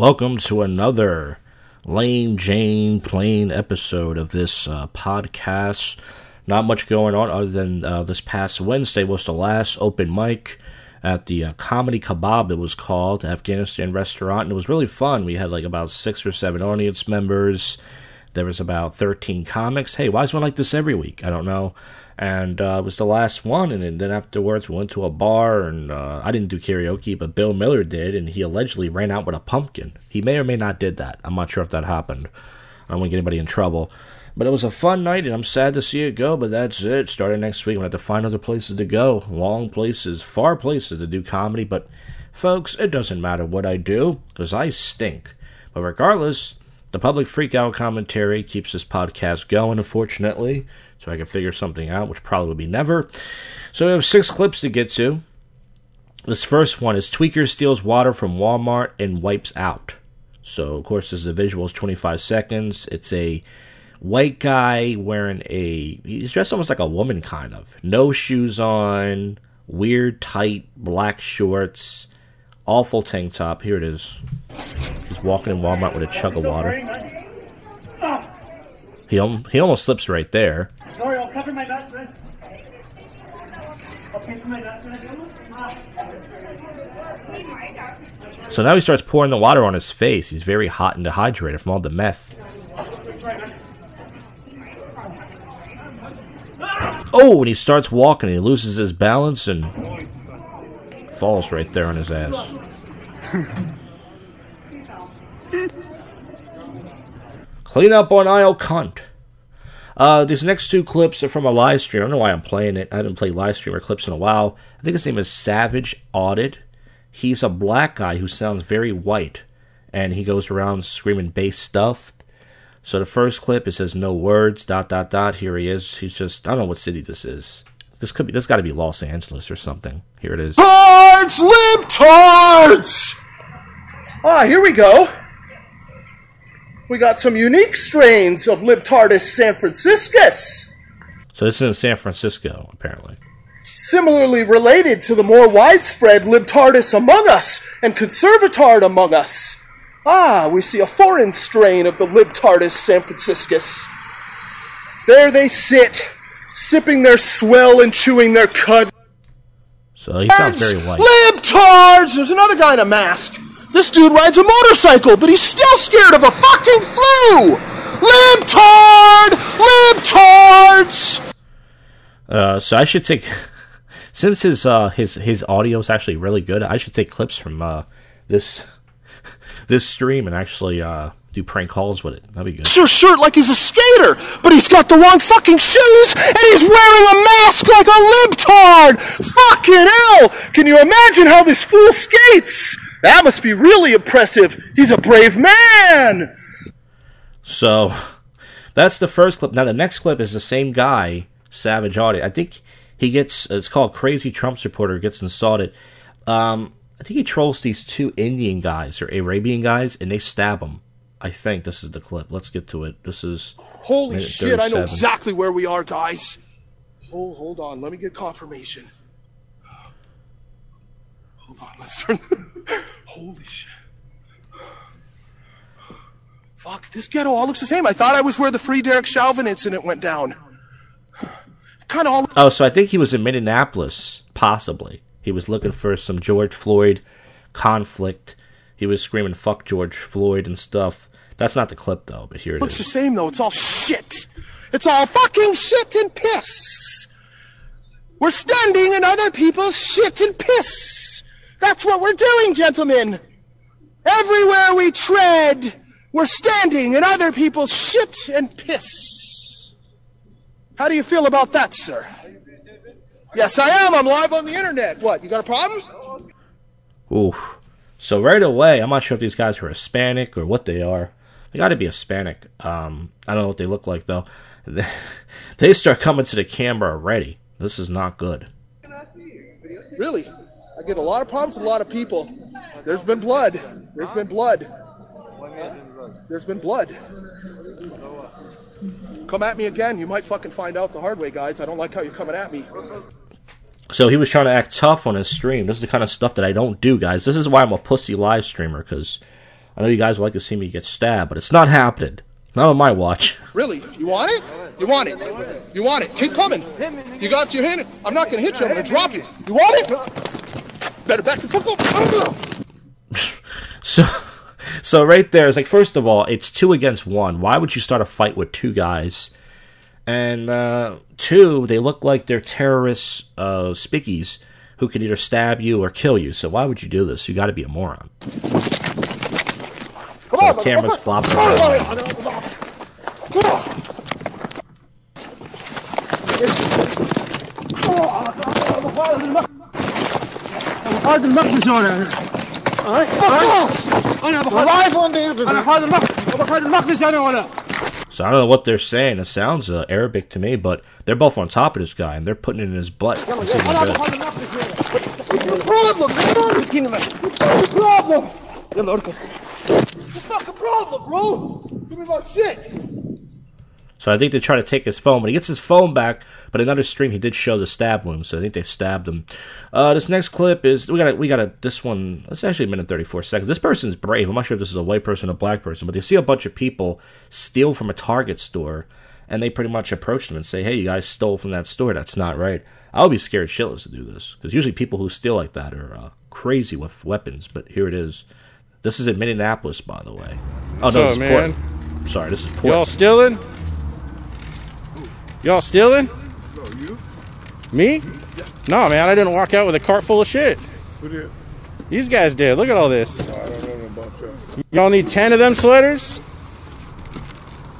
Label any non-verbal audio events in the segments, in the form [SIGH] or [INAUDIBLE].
Welcome to another Lame Jane Plain episode of this uh, podcast. Not much going on other than uh, this past Wednesday was the last open mic at the uh, Comedy Kebab, it was called, Afghanistan restaurant, and it was really fun. We had like about six or seven audience members. There was about 13 comics. Hey, why is one like this every week? I don't know. And uh, it was the last one, and then afterwards we went to a bar, and uh, I didn't do karaoke, but Bill Miller did, and he allegedly ran out with a pumpkin. He may or may not did that. I'm not sure if that happened. I don't want to get anybody in trouble. But it was a fun night, and I'm sad to see it go. But that's it. Starting next week, I'm gonna have to find other places to go, long places, far places to do comedy. But folks, it doesn't matter what I do because I stink. But regardless, the public freak out commentary keeps this podcast going. Unfortunately, so I can figure something out, which probably will be never. So we have six clips to get to. This first one is Tweaker steals water from Walmart and wipes out. So, of course, this is the visuals 25 seconds. It's a white guy wearing a. He's dressed almost like a woman, kind of. No shoes on, weird, tight black shorts, awful tank top. Here it is. He's walking in Walmart with a chug of water. He, he almost slips right there. Sorry, I'll cover my nuts, man. I'll pay for my nuts when I go. So now he starts pouring the water on his face. He's very hot and dehydrated from all the meth. Oh, and he starts walking. He loses his balance and falls right there on his ass. [LAUGHS] Clean up on aisle cunt. Uh, these next two clips are from a live stream. I don't know why I'm playing it. I haven't played live streamer clips in a while. I think his name is Savage Audit. He's a black guy who sounds very white, and he goes around screaming bass stuff. So the first clip it says no words. Dot dot dot. Here he is. He's just I don't know what city this is. This could be. This got to be Los Angeles or something. Here it is. Tards, libtards! Ah, here we go. We got some unique strains of Libtardus San Franciscus. So this is in San Francisco, apparently. Similarly related to the more widespread Libtardus among us and Conservatard among us. Ah, we see a foreign strain of the Libtardus San Franciscus. There they sit, sipping their swell and chewing their cud. So he sounds very white. Libtards! There's another guy in a mask. This dude rides a motorcycle, but he's still scared of a fucking flu! Libtard! Libtards! Uh, so I should take, [LAUGHS] since his uh his his audio is actually really good, I should take clips from uh this [LAUGHS] this stream and actually uh do prank calls with it. That'd be good. Sure, shirt like he's a skater, but he's got the wrong fucking shoes and he's wearing a mask like a libtard! Fucking hell! Can you imagine how this fool skates? That must be really impressive. He's a brave man! So that's the first clip. Now the next clip is the same guy, Savage Audit. I think he gets it's called Crazy Trump Supporter gets insulted. Um, I think he trolls these two Indian guys or Arabian guys, and they stab him. I think this is the clip. Let's get to it. This is Holy shit, I know exactly where we are, guys. Hold, hold on, let me get confirmation. Hold on, let's turn. [LAUGHS] Holy shit. Fuck, this ghetto all looks the same. I thought I was where the Free Derek Chauvin incident went down. Kind of all. Oh, so I think he was in Minneapolis, possibly. He was looking for some George Floyd conflict. He was screaming "fuck George Floyd" and stuff. That's not the clip though, but here it looks the same though. It's all shit. It's all fucking shit and piss. We're standing in other people's shit and piss. That's what we're doing, gentlemen. Everywhere we tread, we're standing in other people's shit and piss. How do you feel about that, sir? Yes, I am. I'm live on the internet. What? You got a problem? Ooh. So right away, I'm not sure if these guys are Hispanic or what they are. They got to be Hispanic. Um, I don't know what they look like though. [LAUGHS] They start coming to the camera already. This is not good. Really? I get a lot of problems with a lot of people. There's been blood. There's been blood. There's been blood. Come at me again. You might fucking find out the hard way, guys. I don't like how you're coming at me. So he was trying to act tough on his stream. This is the kind of stuff that I don't do, guys. This is why I'm a pussy live streamer because I know you guys would like to see me get stabbed, but it's not happening. Not on my watch. Really? You want it? You want it? You want it? Keep coming. You got your hand. I'm not gonna hit you. I'm gonna drop you. You want it? Better back the fuck up. [LAUGHS] So, so right there is like, first of all, it's two against one. Why would you start a fight with two guys? And uh, two, they look like they're terrorists, uh, spickies who can either stab you or kill you. So why would you do this? You got to be a moron. Come on, The camera's I'm So I don't know what they're saying. It sounds uh, Arabic to me, but they're both on top of this guy and they're putting it in his butt. What's the problem? What's the problem? What's the problem, bro? Give me my shit. So I think they try to take his phone, but he gets his phone back. But another stream, he did show the stab wound, so I think they stabbed him. Uh, this next clip is we got we got a this one. It's actually a minute thirty four seconds. This person's brave. I'm not sure if this is a white person or a black person, but they see a bunch of people steal from a Target store, and they pretty much approach them and say, "Hey, you guys stole from that store. That's not right." I would be scared shitless to do this because usually people who steal like that are uh, crazy with weapons. But here it is. This is in Minneapolis, by the way. Oh What's no, up, this is man? Portland. Sorry, this is Y'all stealing? Y'all stealing? Me? No, man, I didn't walk out with a cart full of shit. Who did? These guys did. Look at all this. Oh, I don't know about that. Y'all need 10 of them sweaters?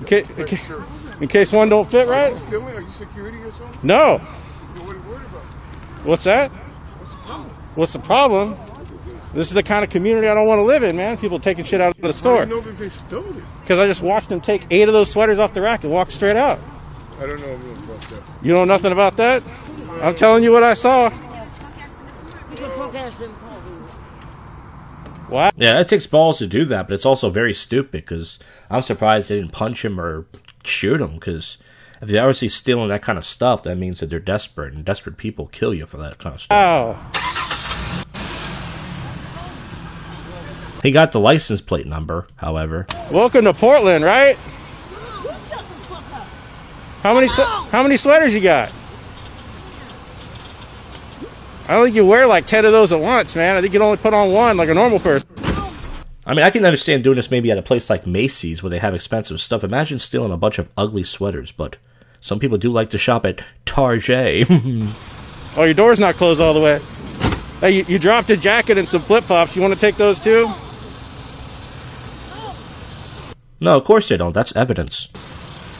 In case, in case, in case one don't fit right? Stealing? Are you security or something? No. What are you worried about? What's that? What's the problem? This is the kind of community I don't want to live in, man. People taking shit out of the store. do you know that they stole it? Because I just watched them take eight of those sweaters off the rack and walk straight out. I don't know about that. You know nothing about that? I'm telling you what I saw. Wow. Yeah, it takes balls to do that, but it's also very stupid because I'm surprised they didn't punch him or shoot him because if they're obviously stealing that kind of stuff, that means that they're desperate, and desperate people kill you for that kind of stuff. Wow. He got the license plate number, however. Welcome to Portland, right? How many how many sweaters you got? I don't think you wear like ten of those at once, man. I think you'd only put on one like a normal person. I mean, I can understand doing this maybe at a place like Macy's where they have expensive stuff. Imagine stealing a bunch of ugly sweaters, but some people do like to shop at Target. [LAUGHS] Oh, your door's not closed all the way. Hey, you, you dropped a jacket and some flip flops. You want to take those too? no, of course they don't. That's evidence.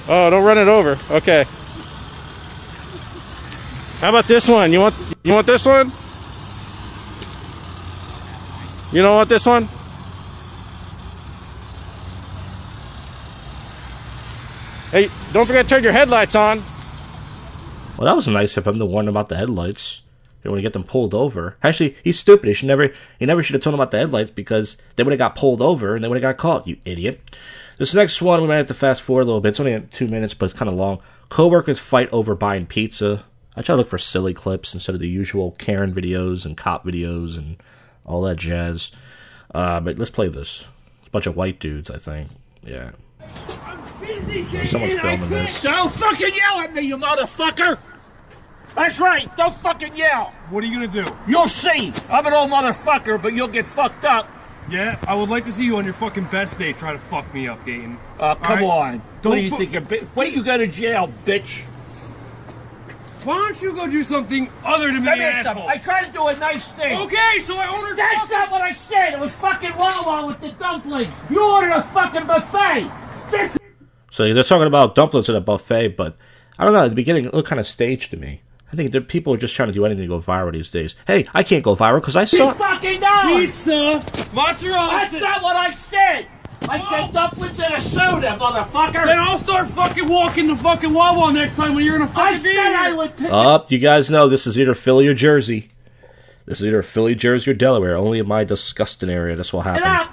Oh, don't run it over. Okay. How about this one? You want you want this one? You don't want this one? Hey, don't forget to turn your headlights on. Well, that was nice of him to warn about the headlights. They want to get them pulled over. Actually, he's stupid. He should never. He never should have told him about the headlights because they would have got pulled over and they would have got caught. You idiot. This next one we might have to fast forward a little bit. It's only two minutes, but it's kind of long. Coworkers fight over buying pizza. I try to look for silly clips instead of the usual Karen videos and cop videos and all that jazz. Uh, but let's play this. It's a bunch of white dudes, I think. Yeah. Someone's filming this. Don't fucking yell at me, you motherfucker! That's right, don't fucking yell! What are you gonna do? You'll see! I'm an old motherfucker, but you'll get fucked up. Yeah, I would like to see you on your fucking best day try to fuck me up, Gaten. Uh, come All right. on. Don't what do you fu- think you're bi- Wait, you go to jail, bitch. Why don't you go do something other than be an me asshole? something. I tried to do a nice thing. Okay, so I ordered That's fucking- not what I said. It was fucking Wawa with the dumplings. You ordered a fucking buffet. This So they're talking about dumplings at a buffet, but I don't know. At the beginning, it looked kind of staged to me. I think that people are just trying to do anything to go viral these days. Hey, I can't go viral because I saw. is fucking dollars. pizza, mozzarella. That's not what I said. I oh. said dumplings and a soda, motherfucker. Then I'll start fucking walking the fucking Wawa next time when you're in a I fucking I said I would pick Up, you guys know this is either Philly or Jersey. This is either Philly, Jersey, or Delaware. Only in my disgusting area. That's what it happened. up.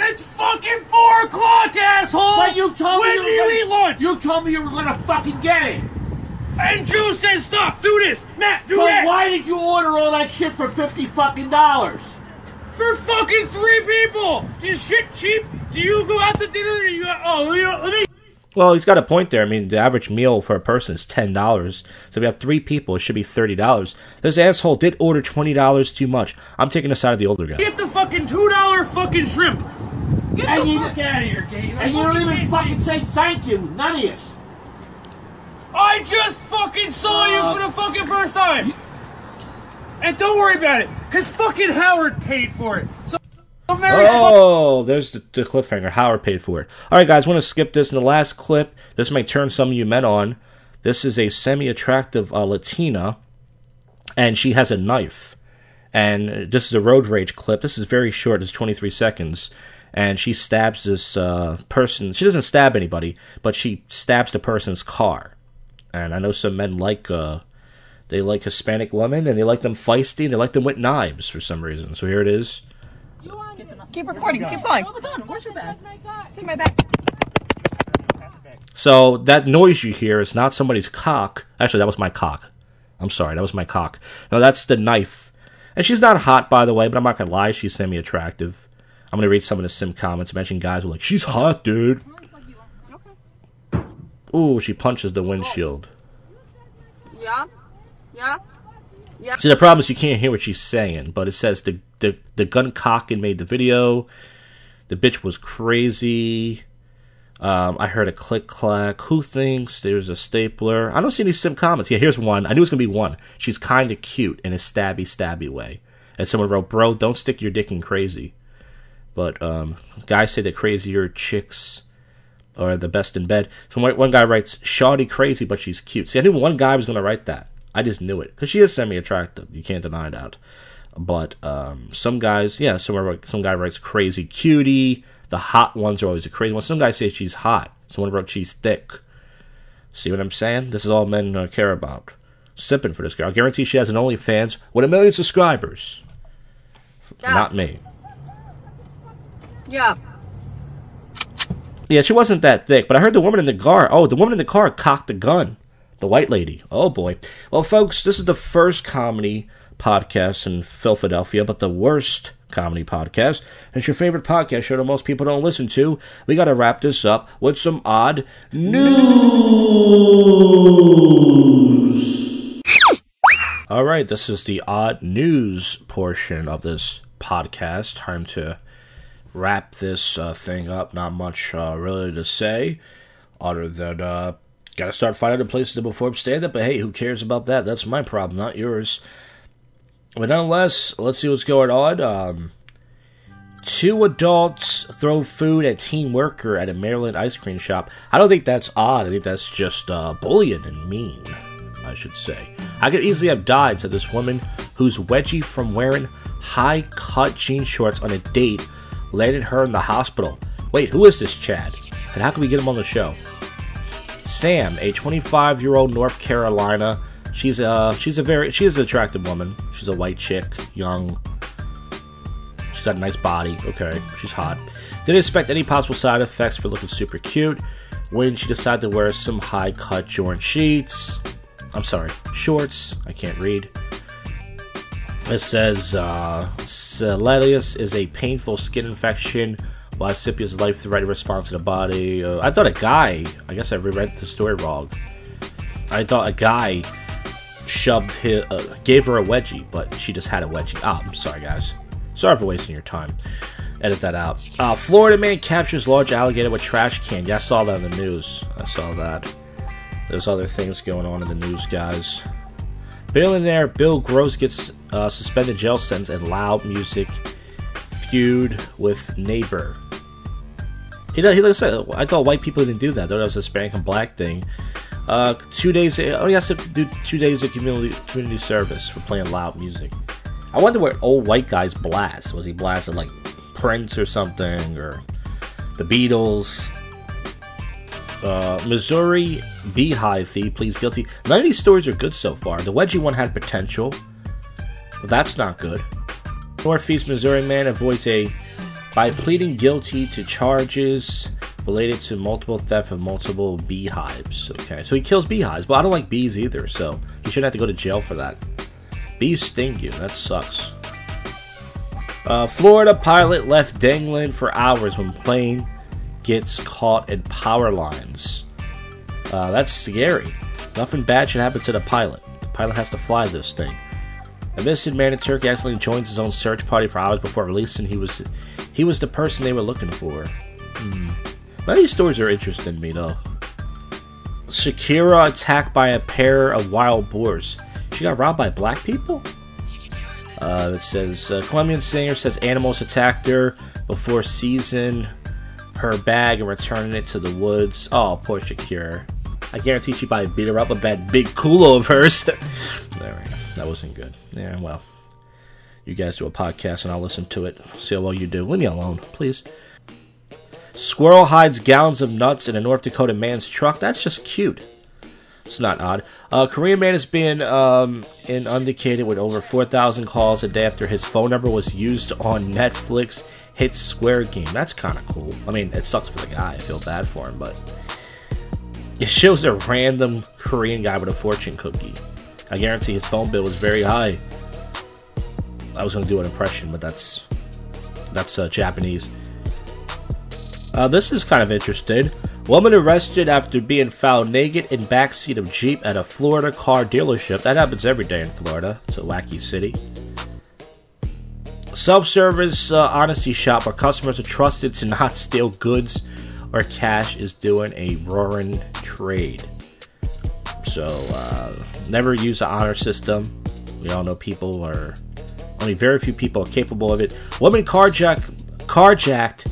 It's fucking four o'clock, asshole. But you told when me do you were you gonna, eat lunch? You told me you were gonna fucking get it. And Drew said, "Stop, do this, Matt, do So that." why did you order all that shit for fifty fucking dollars? For fucking three people! Is shit cheap? Do you go out to dinner and you go, oh, you know, let me Well, he's got a point there. I mean, the average meal for a person is ten dollars. So if we have three people, it should be thirty dollars. This asshole did order twenty dollars too much. I'm taking the side of the older guy. get the fucking two dollar fucking shrimp. Get And the you- fuck out of here, Kate. And you don't even fucking say thank you. None of you. I just fucking saw you for the fucking first time. And don't worry about it, cause fucking Howard paid for it. So, Oh, there's the, the cliffhanger. Howard paid for it. All right, guys, want to skip this. In the last clip, this might turn some of you men on. This is a semi-attractive uh, Latina, and she has a knife. And this is a road rage clip. This is very short. It's 23 seconds. And she stabs this uh, person. She doesn't stab anybody, but she stabs the person's car. And I know some men like uh, they like Hispanic women, and they like them feisty, and they like them with knives for some reason. So here it is. Keep recording. Keep going. Hold the gun. Where's your bag? It's in my bag. So that noise you hear is not somebody's cock. Actually, that was my cock. I'm sorry, that was my cock. No, that's the knife. And she's not hot, by the way, but I'm not gonna lie, she's semi-attractive. I'm gonna read some of the sim comments. Imagine guys were like, "She's hot, dude." Ooh, she punches the windshield. Yeah. Yeah. Yeah. See, the problem is you can't hear what she's saying, but it says the the, the gun cocking made the video. The bitch was crazy. Um, I heard a click clack. Who thinks there's a stapler? I don't see any sim comments. Yeah, here's one. I knew it was gonna be one. She's kind of cute in a stabby stabby way. And someone wrote, "Bro, don't stick your dick in crazy." But um, guys say that crazier chicks are the best in bed. So one, one guy writes, "Shawty crazy, but she's cute." See, I knew one guy was gonna write that. I just knew it because she is semi-attractive. You can't deny that. But um, some guys, yeah, some some guy writes crazy cutie. The hot ones are always the crazy ones. Some guys say she's hot. Someone wrote she's thick. See what I'm saying? This is all men uh, care about. Sipping for this girl. I guarantee she has an OnlyFans with a million subscribers. Yeah. Not me. Yeah. Yeah, she wasn't that thick, but I heard the woman in the car. Oh, the woman in the car cocked the gun. The white lady. Oh boy. Well, folks, this is the first comedy podcast in Philadelphia, but the worst comedy podcast. It's your favorite podcast show that most people don't listen to. We got to wrap this up with some odd news. All right, this is the odd news portion of this podcast. Time to wrap this uh, thing up. Not much uh, really to say, other than uh, gotta start finding other places to perform stand up. But hey, who cares about that? That's my problem, not yours. But nonetheless, let's see what's going on. Um, two adults throw food at teen worker at a Maryland ice cream shop. I don't think that's odd. I think that's just uh, bullying and mean. I should say. I could easily have died, said this woman who's wedgie from wearing high cut jean shorts on a date landed her in the hospital. Wait, who is this Chad? And how can we get him on the show? Sam, a 25 year old North Carolina. She's a, she's a very she is an attractive woman. She's a white chick, young. She's got a nice body. Okay, she's hot. Didn't expect any possible side effects for looking super cute. When she decided to wear some high cut Jordan sheets. I'm sorry, shorts. I can't read. It says uh, cellulitis is a painful skin infection, while SIP is a life-threatening response to the body. Uh, I thought a guy. I guess I reread the story wrong. I thought a guy shoved his, uh, gave her a wedgie, but she just had a wedgie. Ah, I'm sorry, guys. Sorry for wasting your time. Edit that out. Uh, Florida man captures large alligator with trash can. Yeah, I saw that in the news. I saw that. There's other things going on in the news, guys. Billionaire Bill Gross gets uh, suspended jail sentence and loud music feud with neighbor. He. He does. I thought white people didn't do that. I thought it was a Hispanic and black thing. Uh, two days. Oh, he has to do two days of community community service for playing loud music. I wonder what old white guys blast. Was he blasting like Prince or something or the Beatles? Uh, Missouri Beehive thief pleads guilty. None of these stories are good so far. The wedgie one had potential, but that's not good. Northeast Missouri man avoids a by pleading guilty to charges related to multiple theft of multiple beehives. Okay, so he kills beehives, but I don't like bees either, so he shouldn't have to go to jail for that. Bees sting you. That sucks. Uh, Florida pilot left dangling for hours when plane gets caught in power lines. Uh, that's scary. Nothing bad should happen to the pilot. The pilot has to fly this thing. A missing man in Turkey accidentally joins his own search party for hours before releasing. He was he was the person they were looking for. Hmm. Many stories are interesting to me though. Shakira attacked by a pair of wild boars. She got robbed by black people? Uh, it says uh, Colombian singer says animals attacked her before seizing her bag and returning it to the woods. Oh, poor Shakira. I guarantee she probably beat her up with that big culo of hers. [LAUGHS] there we go. That wasn't good. Yeah, well. You guys do a podcast and I'll listen to it. See how well you do. Leave me alone, please. Squirrel hides gallons of nuts in a North Dakota man's truck. That's just cute. It's not odd. Uh, Korean man is being um, inundated with over 4,000 calls a day after his phone number was used on Netflix hit Squid Game. That's kind of cool. I mean, it sucks for the guy. I feel bad for him, but it shows a random Korean guy with a fortune cookie. I guarantee his phone bill was very high. I was going to do an impression, but that's that's uh, Japanese. Uh, this is kind of interesting. Woman arrested after being found naked in backseat of Jeep at a Florida car dealership. That happens every day in Florida. It's a wacky city. Self-service uh, honesty shop where customers are trusted to not steal goods or cash is doing a roaring trade. So uh, never use the honor system. We all know people are only very few people are capable of it. Woman carjacked carjacked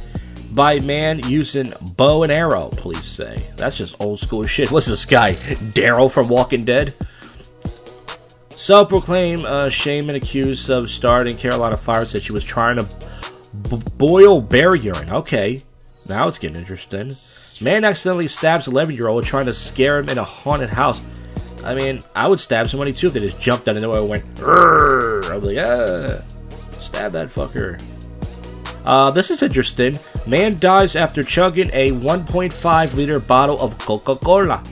by man using bow and arrow, police say. That's just old school shit. [LAUGHS] What's this guy? Daryl from Walking Dead? Self proclaimed uh, shaman accused of starting Carolina Fire said she was trying to b- boil bear urine. Okay, now it's getting interesting. Man accidentally stabs 11 year old trying to scare him in a haunted house. I mean, I would stab somebody too if they just jumped out of nowhere and went, Rrr! I'd like, ah, stab that fucker. Uh, this is interesting. Man dies after chugging a 1.5 liter bottle of Coca Cola.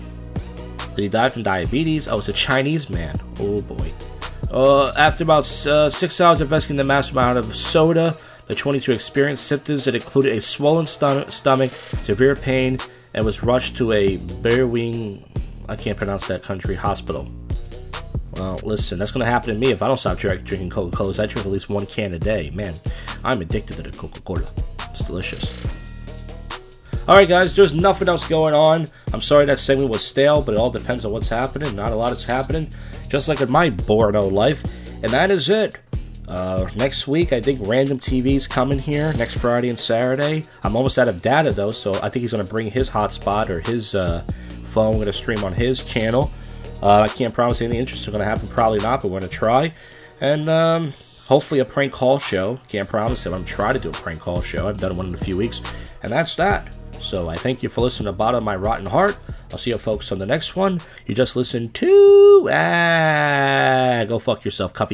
Did he die from diabetes? Oh, it's a Chinese man. Oh boy. Uh, after about uh, six hours of investigating the massive amount of soda, the 22 experienced symptoms that included a swollen stom- stomach, severe pain, and was rushed to a Berwing, I can't pronounce that country, hospital. Well, listen, that's going to happen to me if I don't stop drinking Coca Cola. I drink at least one can a day. Man, I'm addicted to the Coca Cola. It's delicious. Alright, guys, there's nothing else going on. I'm sorry that segment was stale, but it all depends on what's happening. Not a lot is happening, just like in my Borno life. And that is it. Uh, next week, I think Random TV's coming here next Friday and Saturday. I'm almost out of data though, so I think he's going to bring his hotspot or his uh, phone. We're going to stream on his channel. Uh, I can't promise anything interesting is going to happen. Probably not, but we're going to try. And um, hopefully a prank call show. Can't promise it. I'm trying to do a prank call show. I've done one in a few weeks. And that's that. So I thank you for listening to Bottom of My Rotten Heart. I'll see you folks on the next one. You just listened to... Ah, go fuck yourself, Cuffy.